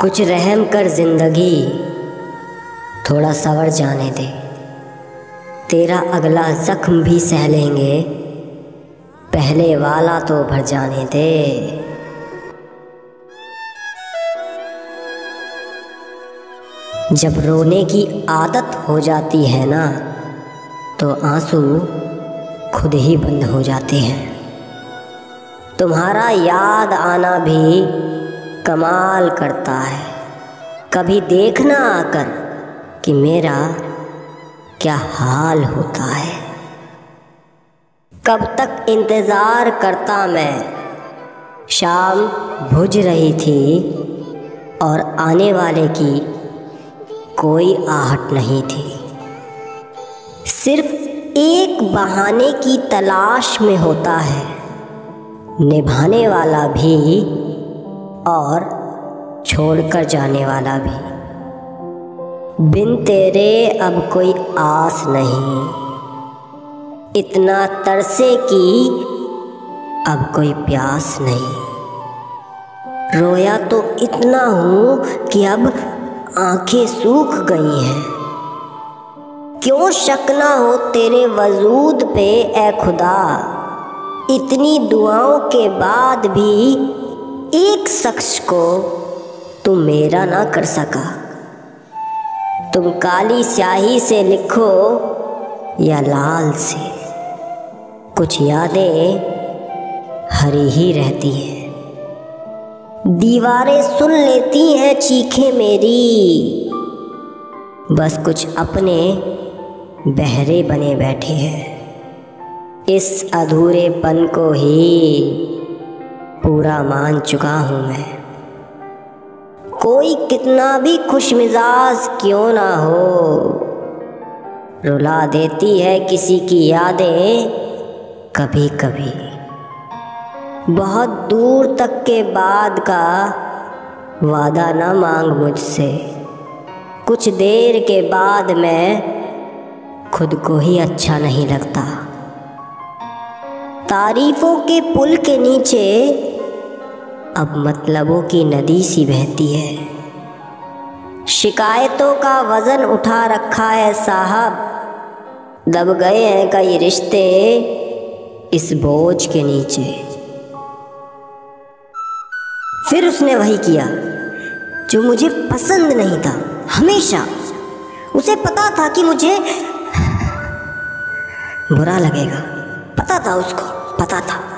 कुछ रहम कर ज़िंदगी, थोड़ा सवर जाने दे। तेरा अगला जख्म भी सह लेंगे, पहले वाला तो भर जाने दे। जब रोने की आदत हो जाती है ना तो आँसू खुद ही बंद हो जाते हैं। तुम्हारा याद आना भी कमाल करता है। कभी देखना आकर कि मेरा क्या हाल होता है। कब तक इंतज़ार करता मैं। शाम भुज रही थी और आने वाले की कोई आहट नहीं थी। सिर्फ़ एक बहाने की तलाश में होता है। निभाने वाला भी और छोड़कर जाने वाला भी। बिन तेरे अब कोई आस नहीं। इतना तरसे की अब कोई प्यास नहीं। रोया तो इतना हूँ कि अब आँखें सूख गई हैं। क्यों शक ना हो तेरे वजूद पे, ए खुदा? इतनी दुआओं के बाद भी एक शख्स को तुम मेरा ना कर सका। तुम काली स्याही से लिखो या लाल से। कुछ यादें हरी ही रहती हैं। दीवारें सुन लेती हैं चीखें मेरी। बस कुछ अपने बहरे बने बैठे हैं। इस अधूरेपन को ही पूरा मान चुका हूँ मैं। कोई कितना भी खुश मिजाज क्यों ना हो। रुला देती है किसी की यादें कभी कभी बहुत दूर तक के बाद का वादा ना मांग मुझसे। कुछ देर के बाद मैं खुद को ही अच्छा नहीं लगता। तारीफों के पुल के नीचे अब मतलबों की नदी सी बहती है। शिकायतों का वज़न उठा रखा है साहब। दब गए हैं कई रिश्ते इस बोझ के नीचे। फिर उसने वही किया, जो मुझे पसंद नहीं था, हमेशा। उसे पता था कि मुझे बुरा लगेगा। पता था उसको, पता था।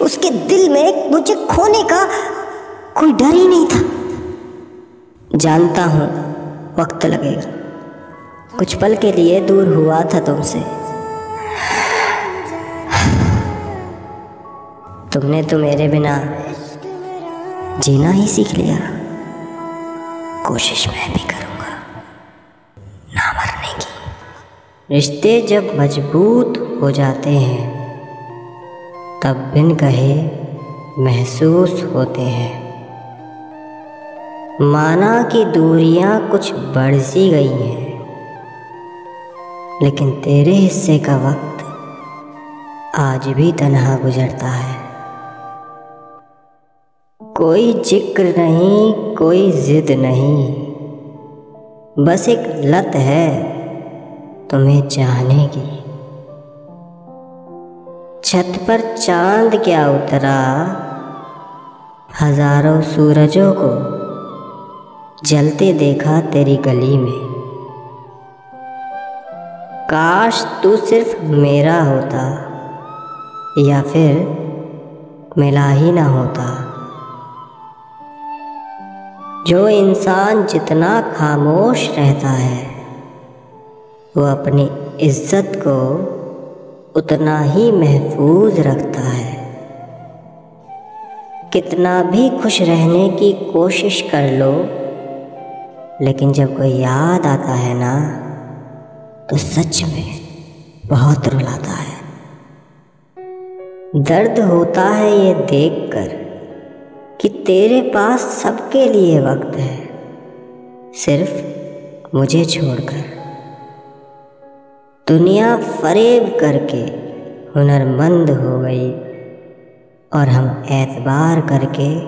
उसके दिल में मुझे खोने का कोई डर ही नहीं था। जानता हूँ, वक्त लगेगा। कुछ पल के लिए दूर हुआ था तुमसे। तुमने तो मेरे बिना जीना ही सीख लिया। कोशिश मैं भी करूँगा ना मरने की। रिश्ते जब मज़बूत हो जाते हैं तब बिन कहे, महसूस होते हैं। माना कि दूरियाँ कुछ बढ़ सी गई हैं, लेकिन तेरे हिस्से का वक्त आज भी तनहा गुजरता है। कोई ज़िक्र नहीं, कोई जिद नहीं, बस एक लत है तुम्हें चाहने की। छत पर चाँद क्या उतरा? हज़ारों सूरजों को जलते देखा तेरी गली में। काश तू सिर्फ़ मेरा होता या फिर मिला ही ना होता। जो इंसान जितना खामोश रहता है, वो अपनी इज़्ज़त को उतना ही महफूज रखता है। कितना भी खुश रहने की कोशिश कर लो, लेकिन जब कोई याद आता है ना तो सच में बहुत रुलाता है। दर्द होता है ये देखकर कि तेरे पास सबके लिए वक्त है। सिर्फ़ मुझे छोड़कर। दुनिया फरेब करके हुनरमंद हो गई और हम एतबार करके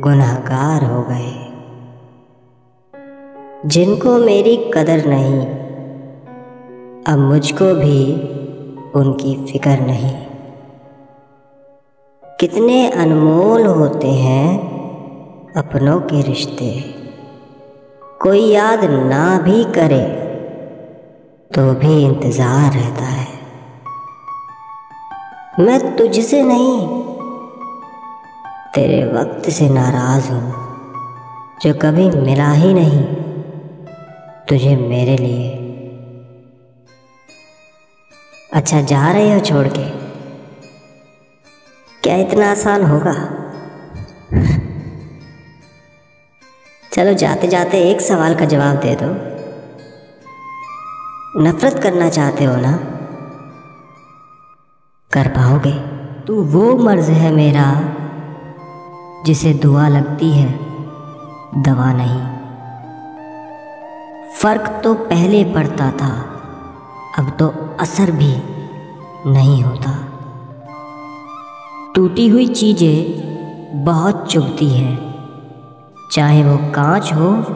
गुनहगार हो गए। जिनको मेरी कदर नहीं, अब मुझको भी उनकी फ़िक्र नहीं। कितने अनमोल होते हैं अपनों के रिश्ते। कोई याद ना भी करे तो भी इंतज़ार रहता है। मैं तुझसे नहीं, तेरे वक्त से नाराज़ हूँ, जो कभी मिला ही नहीं तुझे मेरे लिए। अच्छा जा रहे हो छोड़ के। क्या इतना आसान होगा? चलो जाते जाते एक सवाल का जवाब दे दो। नफरत करना चाहते हो ना? कर पाओगे। तू वो मर्ज है मेरा, जिसे दुआ लगती है, दवा नहीं। फ़र्क तो पहले पड़ता था, अब तो असर भी नहीं होता। टूटी हुई चीज़ें बहुत चुभती हैं, चाहे वो कांच हो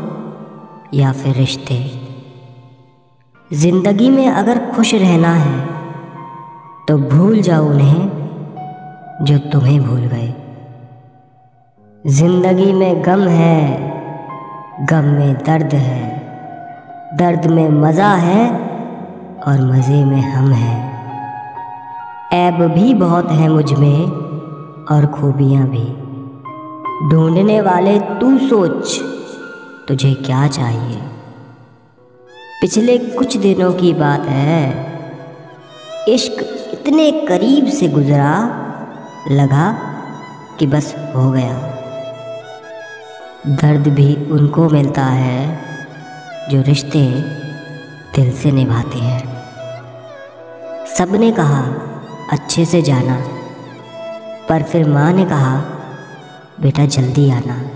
या फिर रिश्ते। ज़िंदगी में अगर खुश रहना है तो भूल जाओ उन्हें जो तुम्हें भूल गए। ज़िंदगी में गम है, गम में दर्द है। दर्द में मज़ा है और मज़े में हम हैं। ऐब भी बहुत है मुझमें और खूबियाँ भी। ढूँढने वाले तू सोच तुझे क्या चाहिए? पिछले कुछ दिनों की बात है। इश्क इतने करीब से गुजरा, लगा कि बस हो गया। दर्द भी उनको मिलता है, जो रिश्ते दिल से निभाते हैं। सबने कहा, अच्छे से जाना। पर फिर माँ ने कहा, बेटा, जल्दी आना।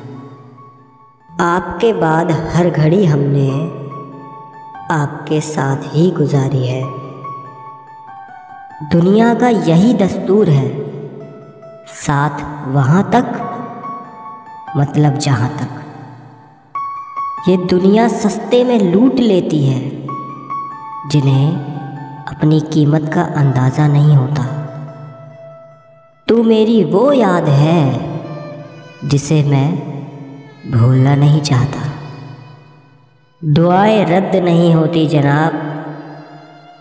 आपके बाद हर घड़ी हमने आपके साथ ही गुजारी है। दुनिया का यही दस्तूर है। साथ वहाँ तक मतलब जहाँ तक। ये दुनिया सस्ते में लूट लेती है, जिन्हें अपनी कीमत का अंदाज़ा नहीं होता। तू मेरी वो याद है, जिसे मैं भूलना नहीं चाहता। दुआएँ रद्द नहीं होती जनाब।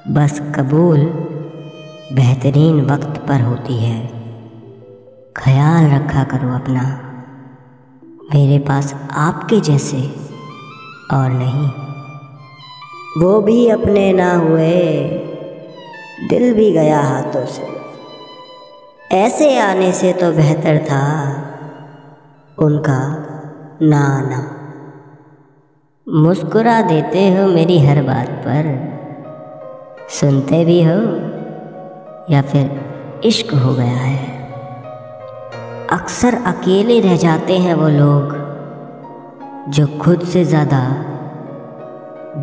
बस कबूल बेहतरीन वक्त पर होती है। ख्याल रखा करो अपना। मेरे पास आपके जैसे और नहीं। वो भी अपने ना हुए। दिल भी गया हाथों से। ऐसे आने से तो बेहतर था। उनका ना आना मुस्कुरा देते हो मेरी हर बात पर। सुनते भी हो या फिर इश्क हो गया है। अक्सर अकेले रह जाते हैं वो लोग जो खुद से ज़्यादा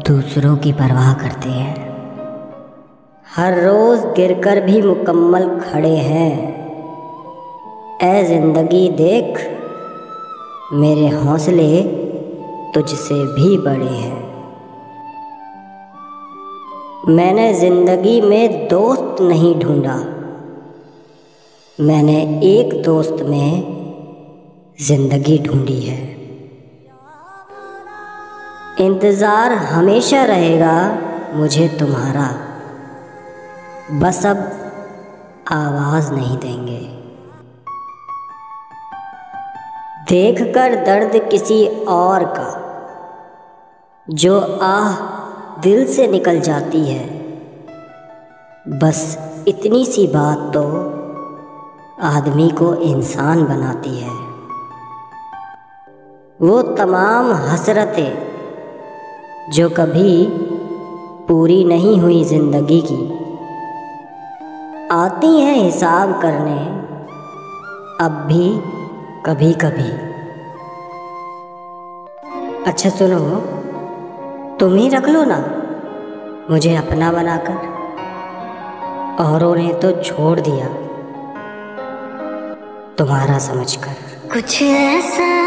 दूसरों की परवाह करते हैं। हर रोज़ गिरकर भी मुकम्मल खड़े हैं। ए ज़िंदगी देख, मेरे हौसले तुझसे भी बड़े हैं। मैंने ज़िंदगी में दोस्त नहीं ढूंढा। मैंने एक दोस्त में ज़िंदगी ढूंढी है। इंतज़ार हमेशा रहेगा मुझे तुम्हारा। बस अब आवाज़ नहीं देंगे। देखकर दर्द किसी और का, जो आह दिल से निकल जाती है। बस इतनी सी बात तो आदमी को इंसान बनाती है। वो तमाम हसरतें जो कभी पूरी नहीं हुई ज़िंदगी की, आती हैं हिसाब करने, अब भी कभी कभी अच्छा सुनो, तुम ही रख लो ना। मुझे अपना बनाकर। औरों ने तो छोड़ दिया। तुम्हारा समझकर। कुछ ऐसा